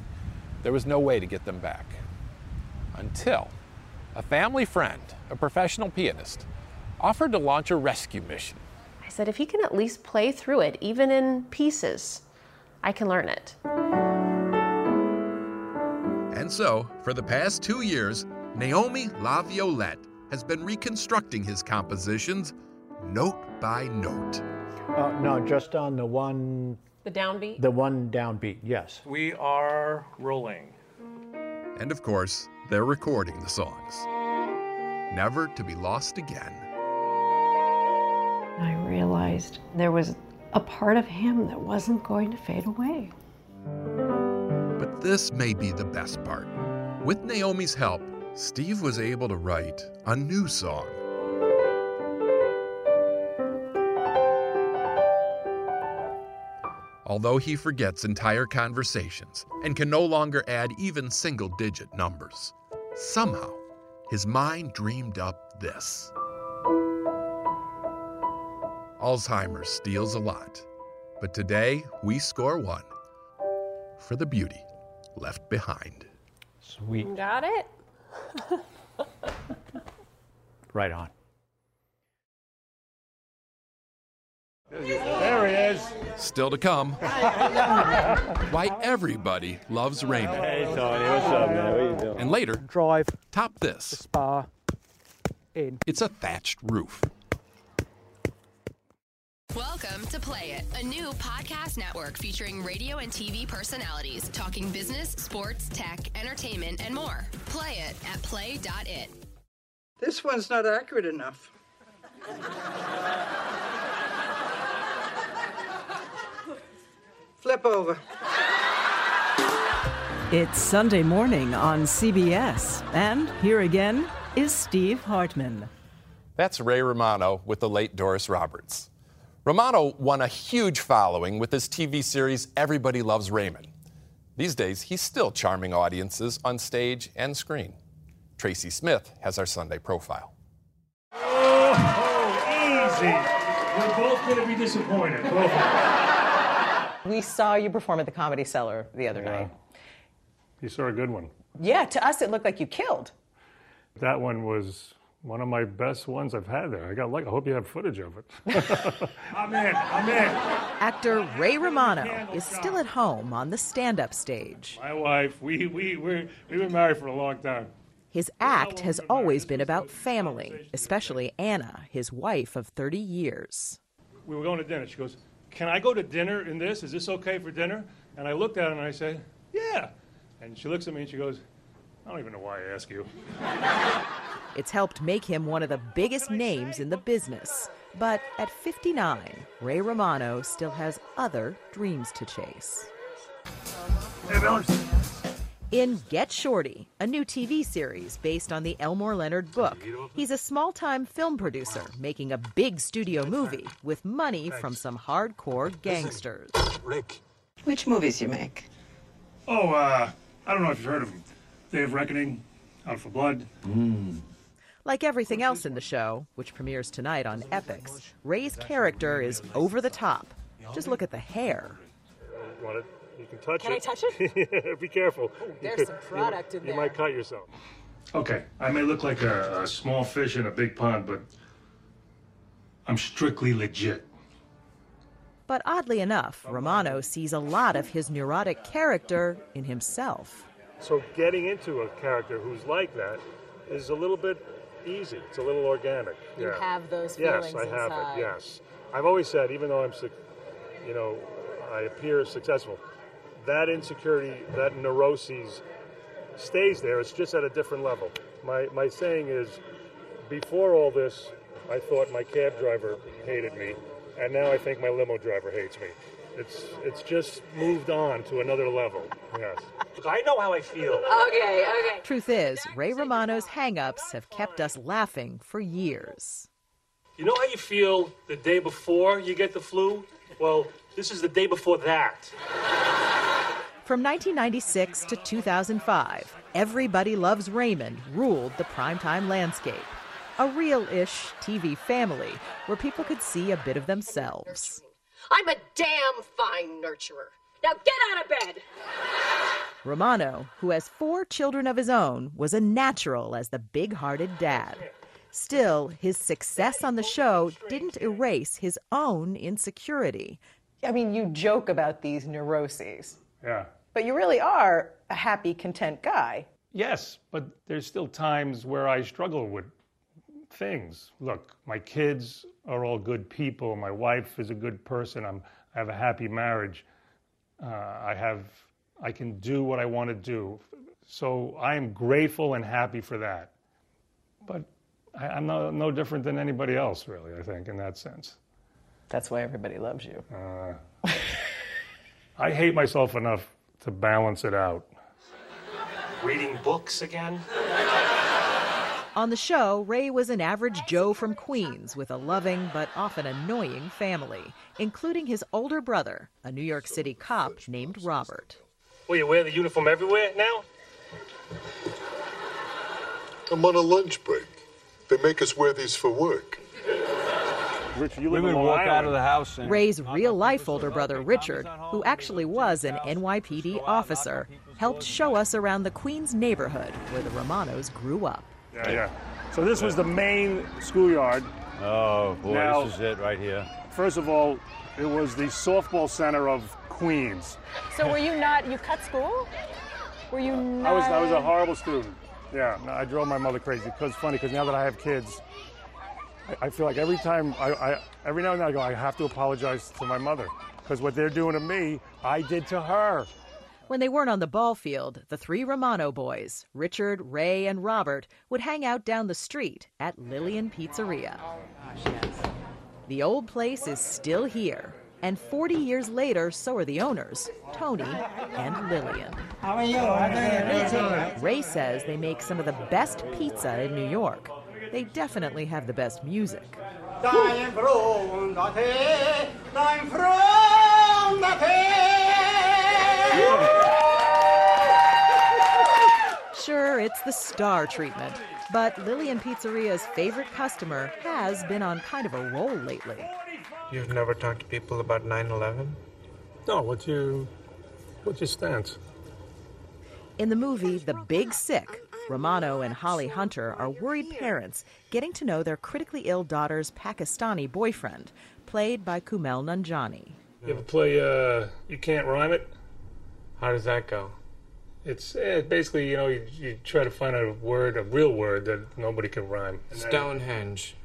there was no way to get them back. Until a family friend, a professional pianist, offered to launch a rescue mission. I said, if he can at least play through it, even in pieces, I can learn it. And so, for the past two years, Naomi LaViolette has been reconstructing his compositions note by note. uh, no, just on the one, The downbeat? the one downbeat. Yes. We are rolling. And of course, they're recording the songs. Never to be lost again. I realized there was a part of him that wasn't going to fade away. But this may be the best part. With Naomi's help, Steve was able to write a new song. Although he forgets entire conversations and can no longer add even single digit numbers, somehow his mind dreamed up this. Alzheimer's steals a lot, but today we score one for the beauty left behind. Sweet. Got it? Right on. There he is. Still to come. Why everybody loves Raymond. Hey, Tony, what's up, man? What are you doing? And later, Drive. top this. Spa. In. It's a thatched roof. Welcome to Play It, a new podcast network featuring radio and TV personalities talking business, sports, tech, entertainment, and more. Play it at play.it. This one's not accurate enough. Flip over. It's Sunday morning on CBS. And here again is Steve Hartman. That's Ray Romano with the late Doris Roberts. Romano won a huge following with his TV series Everybody Loves Raymond. These days, he's still charming audiences on stage and screen. Tracy Smith has our Sunday profile. Oh, easy. We're both going to be disappointed. Both of us. We saw you perform at the Comedy Cellar the other night. You saw a good one. Yeah, to us it looked like you killed. That one was one of my best ones I've had there. I got lucky. I hope you have footage of it. I'm in. I'm in. Actor Ray Romano is still at home on the stand up stage. My wife, we, we, we're, we've been married for a long time. His act has always been about family, especially Anna, his wife of 30 years. We were going to dinner. She goes, Can I go to dinner in this? Is this okay for dinner? And I looked at her and I said, Yeah. And she looks at me and she goes, I don't even know why I ask you. It's helped make him one of the biggest names in the business. But at 59, Ray Romano still has other dreams to chase. In Get Shorty, a new TV series based on the Elmore Leonard book, he's a small time film producer making a big studio movie with money from some hardcore gangsters. Rick. Which movies you make? Oh, uh, I don't know if you've heard of them. Day of Reckoning, Out for Blood. Like everything else in the show, which premieres tonight on Epix, Ray's character is over the top. Just look at the hair. Want it? You can touch it. Can I touch it? Be careful. Oh, there's You some product you, in You there. You might cut yourself. Okay, I may look like a, a small fish in a big pond, but I'm strictly legit. But oddly enough, Romano sees a lot of his neurotic character in himself. So getting into a character who's like that is a little bit easy. It's a little organic. You yeah. have those feelings Yes, feelings I have it. Yes, I've always said, even though I'm, you know, I appear successful, that insecurity, that neuroses, stays there. It's just at a different level. My my saying is, before all this, I thought my cab driver hated me, and now I think my limo driver hates me. It's it's just moved on to another level. Yes. I know how I feel. Okay, okay. Truth is, Ray Romano's hang-ups have kept us laughing for years. You know how you feel the day before you get the flu? Well, this is the day before that. From 1996 to 2005, Everybody Loves Raymond ruled the primetime landscape. A real ish TV family where people could see a bit of themselves. I'm a damn fine nurturer. Now get out of bed. Romano, who has four children of his own, was a natural as the big hearted dad. Still, his success on the show didn't erase his own insecurity. I mean, you joke about these neuroses, Yeah. But you really are a happy, content guy. Yes, but there's still times where I struggle with things. Look, my kids are all good people. My wife is a good person. I'm, I have a happy marriage. Uh, I have, I can do what I want to do. So I am grateful and happy for that. But I, I'm no, no different than anybody else, really. I think in that sense. That's why everybody loves you. Uh, I hate myself enough to balance it out. Reading books again? On the show, Ray was an average Joe from Queens with a loving but often annoying family, including his older brother, a New York City cop named Robert. Well, you wear the uniform everywhere now? I'm on a lunch break. They make us wear these for work. Richard, you live Women in Long walk out of the house and Ray's real life older brother, Richard, who actually was an NYPD officer, helped show us around the Queens neighborhood where the Romanos grew up. Yeah, yeah. So this was the main schoolyard. Oh boy, Now- this is it right here. First of all, it was the softball center of Queens. So were you not, you cut school? Were you not? I was I was a horrible student. Yeah, I drove my mother crazy. Because funny, because now that I have kids, I, I feel like every time I, I every now and then I go, I have to apologize to my mother because what they're doing to me, I did to her. When they weren't on the ball field, the three Romano boys, Richard, Ray, and Robert, would hang out down the street at Lillian Pizzeria. The old place is still here, And 40 years later, so are the owners, Tony and Lillian. How are you? Ray says they make some of the best pizza in New York. They definitely have the best music. Sure, it's the star treatment, but Lillian Pizzeria's favorite customer has been on kind of a roll lately. You've never talked to people about 9 11? No, what's your, what's your stance? In the movie The Big Sick, Romano and Holly Hunter are worried parents getting to know their critically ill daughter's Pakistani boyfriend, played by Kumail Nanjiani. You ever play, uh, You Can't Rhyme It? How does that go? It's eh, basically, you know, you, you try to find a word, a real word that nobody can rhyme. Stonehenge.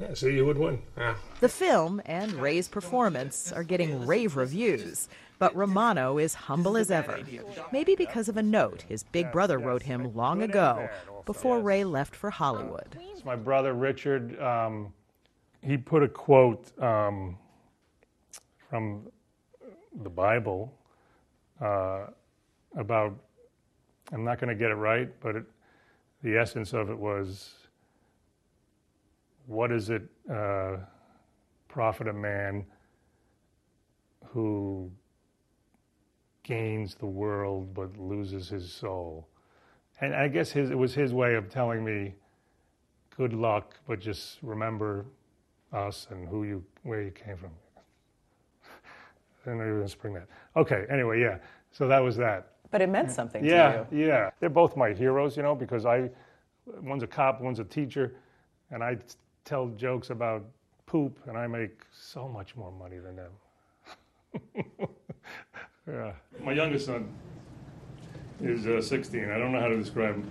Yeah, so you would win. Yeah. The film and Ray's performance are getting rave reviews, but Romano is humble as ever. Maybe because of a note his big brother wrote him long ago, before Ray left for Hollywood. It's my brother Richard. Um, he put a quote um, from the Bible uh, about, I'm not going to get it right, but it, the essence of it was, what does it uh, profit a man who gains the world but loses his soul? And I guess his, it was his way of telling me, good luck, but just remember us and who you, where you came from. I didn't know you were going to spring that. Okay, anyway, yeah. So that was that. But it meant something yeah, to you. Yeah, They're both my heroes, you know, because I, one's a cop, one's a teacher, and I tell jokes about poop, and I make so much more money than them. yeah. My youngest son is uh, 16. I don't know how to describe him.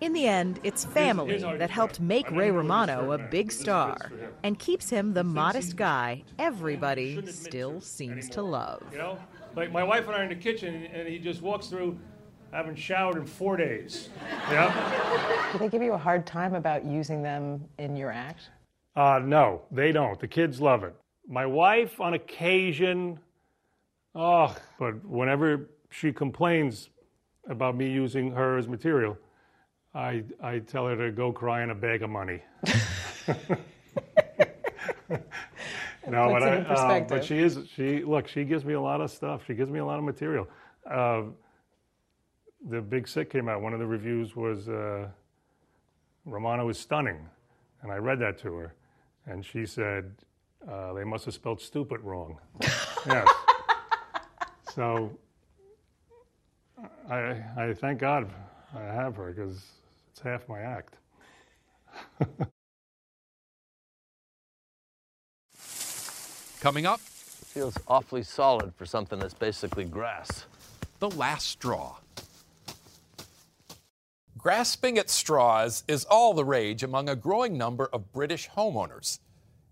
In the end, it's family that helped make Ray Romano a big star and keeps him the modest guy everybody still seems to love. You know, like my wife and I are in the kitchen, and he just walks through, I haven't showered in four days. Yeah. Do they give you a hard time about using them in your act? Uh, no, they don't. The kids love it. My wife, on occasion, oh, but whenever she complains about me using her as material, I, I tell her to go cry in a bag of money. no, but, I, uh, but she is she look. She gives me a lot of stuff. She gives me a lot of material. Uh, the Big Sick came out. One of the reviews was uh, Romano is stunning, and I read that to her, and she said uh, they must have spelled stupid wrong. yes. So I I thank God I have her because it's half my act. Coming up, Feels awfully solid for something that's basically grass. the last straw. Grasping at straws is all the rage among a growing number of British homeowners,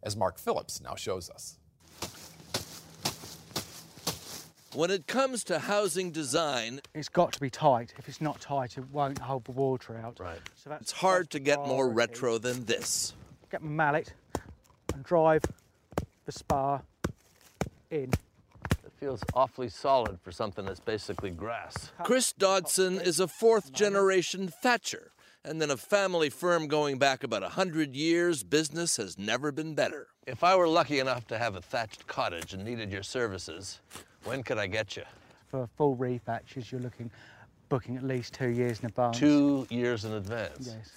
as Mark Phillips now shows us. When it comes to housing design, It's got to be tight. If it's not tight, it won't hold the water out. Right. So that's it's hard to get more retro than this. get my mallet and drive the spar in. It feels awfully solid for something that's basically grass. Chris Dodson is a fourth generation Thatcher, and then a family firm going back about a hundred years, business has never been better. If I were lucky enough to have a thatched cottage and needed your services, when could I get you? For full refactures, you're looking booking at least two years in advance. Two years in advance. Yes.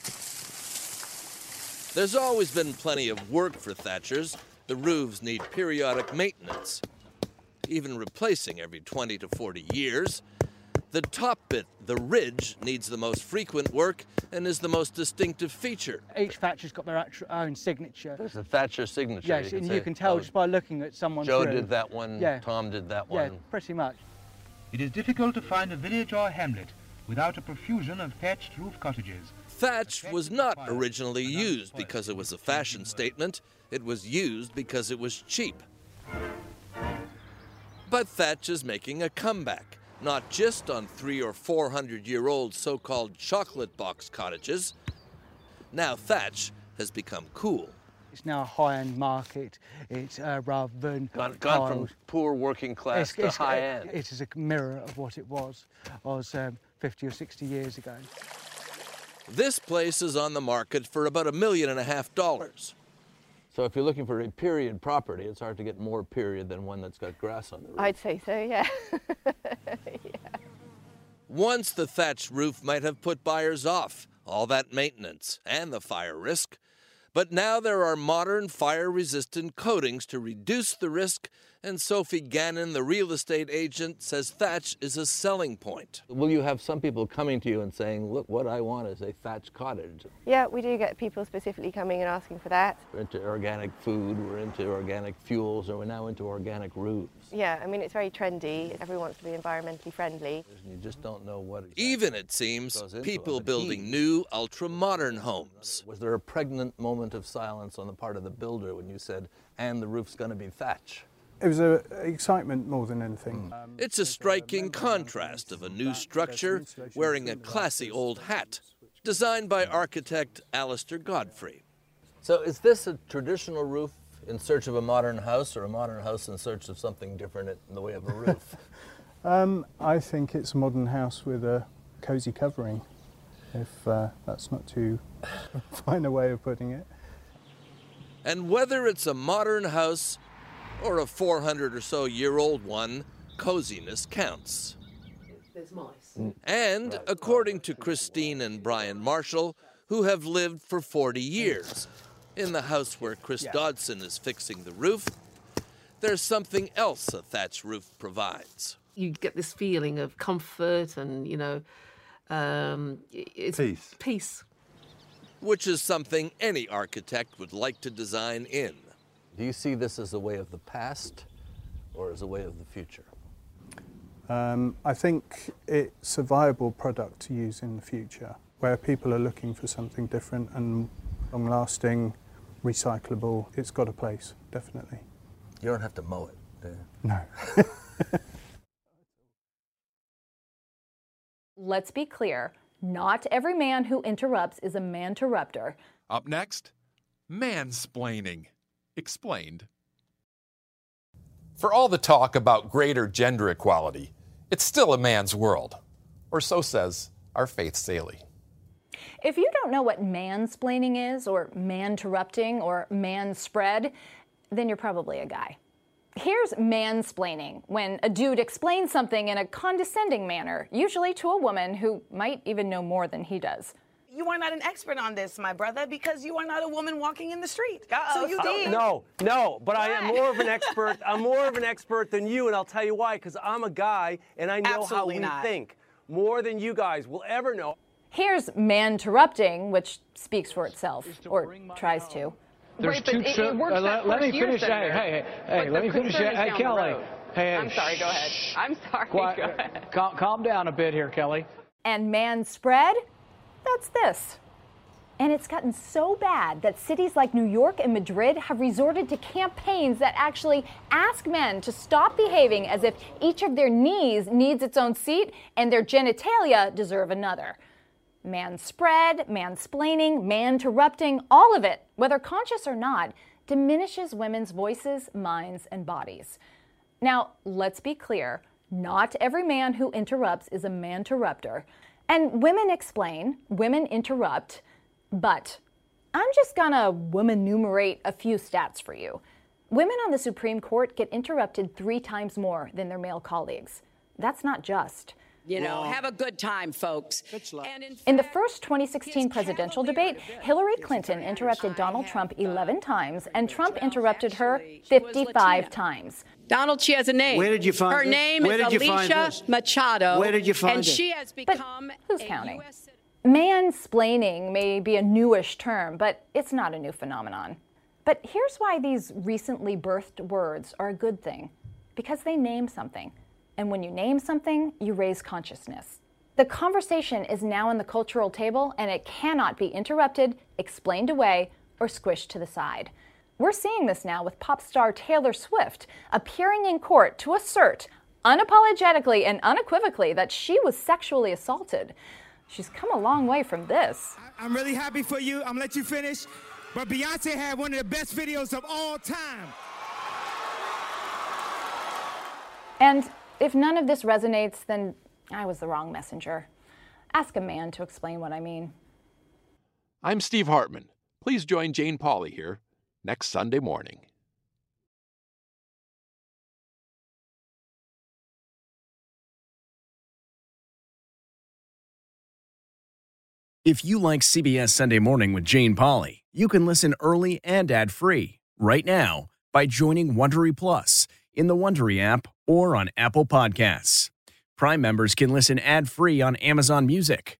There's always been plenty of work for Thatchers. The roofs need periodic maintenance, even replacing every 20 to 40 years. The top bit, the ridge, needs the most frequent work and is the most distinctive feature. Each Thatcher's got their actu- own signature. There's a Thatcher signature. Yes, you and can you can tell oh, just by looking at someone's Joe room. did that one, Yeah. Tom did that Yeah, one. pretty much. It is difficult to find a village or hamlet without a profusion of thatched roof cottages. Thatch was not originally used because it was a fashion statement, it was used because it was cheap. But thatch is making a comeback, not just on three or four hundred year old so called chocolate box cottages. Now thatch has become cool. It's now a high-end market. It's uh, rather than Gone, gone from poor working class It's- to it's- high end. It is a mirror of what it was, was um, 50 or 60 years ago. This place is on the market for about a million and a half dollars. So if you're looking for a period property, it's hard to get more period than one that's got grass on the roof. I'd say so, yeah. Once the thatched roof might have put buyers off, all that maintenance and the fire risk. But now there are modern fire resistant coatings to reduce the risk, and Sophie Gannon, the real estate agent, says thatch is a selling point. Will you have some people coming to you and saying, look, what I want is a thatched cottage? yeah, we do get people specifically coming and asking for that. We're into organic food, we're into organic fuels, and we're now into organic roofs. Yeah, I mean, it's very trendy. Everyone wants to be environmentally friendly. You just don't know what it Even, it seems, people it. building new, ultra modern homes. Was there a pregnant moment of silence on the part of the builder when you said, and the roof's going to be thatch? It was a excitement more than anything. It's a striking contrast of a new structure wearing a classy old hat, designed by architect Alistair Godfrey. So is this a traditional roof in search of a modern house or a modern house in search of something different in the way of a roof? Um, I think it's a modern house with a cosy covering, if uh, that's not too fine a way of putting it. And whether it's a modern house or a 400 or so year old one, coziness counts. There's mice. And according to Christine and Brian Marshall, who have lived for 40 years in the house where Chris Dodson is fixing the roof, there's something else a thatch roof provides. You get this feeling of comfort and, you know, um, it's Peace. Peace. Which is something any architect would like to design in. Do you see this as a way of the past or as a way of the future? Um, I think it's a viable product to use in the future, where people are looking for something different and long-lasting, recyclable. It's got a place, definitely. You don't have to mow it. do you? No. Let's be clear not every man who interrupts is a man interrupter. Up next, mansplaining. Explained. For all the talk about greater gender equality, it's still a man's world. Or so says our Faith Salie. If you don't know what mansplaining is, or man interrupting, or man spread, then you're probably a guy. Here's mansplaining when a dude explains something in a condescending manner, usually to a woman who might even know more than he does. You are not an expert on this, my brother, because you are not a woman walking in the street. so you don't. No, no, but I am more of an expert. I'm more of an expert than you, and I'll tell you why. Because I'm a guy, and I know Absolutely how we not. think more than you guys will ever know. Here's man interrupting, which speaks for itself, or tries to. There's Right, but two. it- it works uh, that let, let me finish. Hey, Senator. hey, hey, hey, let me finish. Hey, hey, Kelly. Hey, hey, I'm sorry, go ahead. I'm sorry, Quiet- go ahead. Calm, calm down a bit here, Kelly. And man spread? That's this. And it's gotten so bad that cities like New York and Madrid have resorted to campaigns that actually ask men to stop behaving as if each of their knees needs its own seat and their genitalia deserve another. Man spread, mansplaining, man interrupting, all of it, whether conscious or not, diminishes women's voices, minds, and bodies. Now, let's be clear not every man who interrupts is a man interrupter. And women explain, women interrupt, but I'm just gonna woman numerate a few stats for you. Women on the Supreme Court get interrupted three times more than their male colleagues. That's not just. You know, have a good time, folks. And in In the first 2016 presidential debate, Hillary Clinton interrupted Donald Trump uh, 11 times, and Trump interrupted her 55 times. Donald, she has a name. Where did you find Her this? name Where is did you find Alicia this? Machado. Where did you find her? And it? she has become Who's counting? Mansplaining may be a newish term, but it's not a new phenomenon. But here's why these recently birthed words are a good thing because they name something. And when you name something, you raise consciousness. The conversation is now on the cultural table and it cannot be interrupted, explained away, or squished to the side. We're seeing this now with pop star Taylor Swift appearing in court to assert unapologetically and unequivocally that she was sexually assaulted. She's come a long way from this. I'm really happy for you. I'm gonna let you finish. but Beyonce had one of the best videos of all time. And if none of this resonates, then I was the wrong messenger. Ask a man to explain what I mean. I'm Steve Hartman. Please join Jane Pauley here next Sunday morning. If you like CBS Sunday Morning with Jane Pauley, you can listen early and ad-free right now by joining Wondery Plus in the Wondery app or on Apple Podcasts. Prime members can listen ad-free on Amazon Music.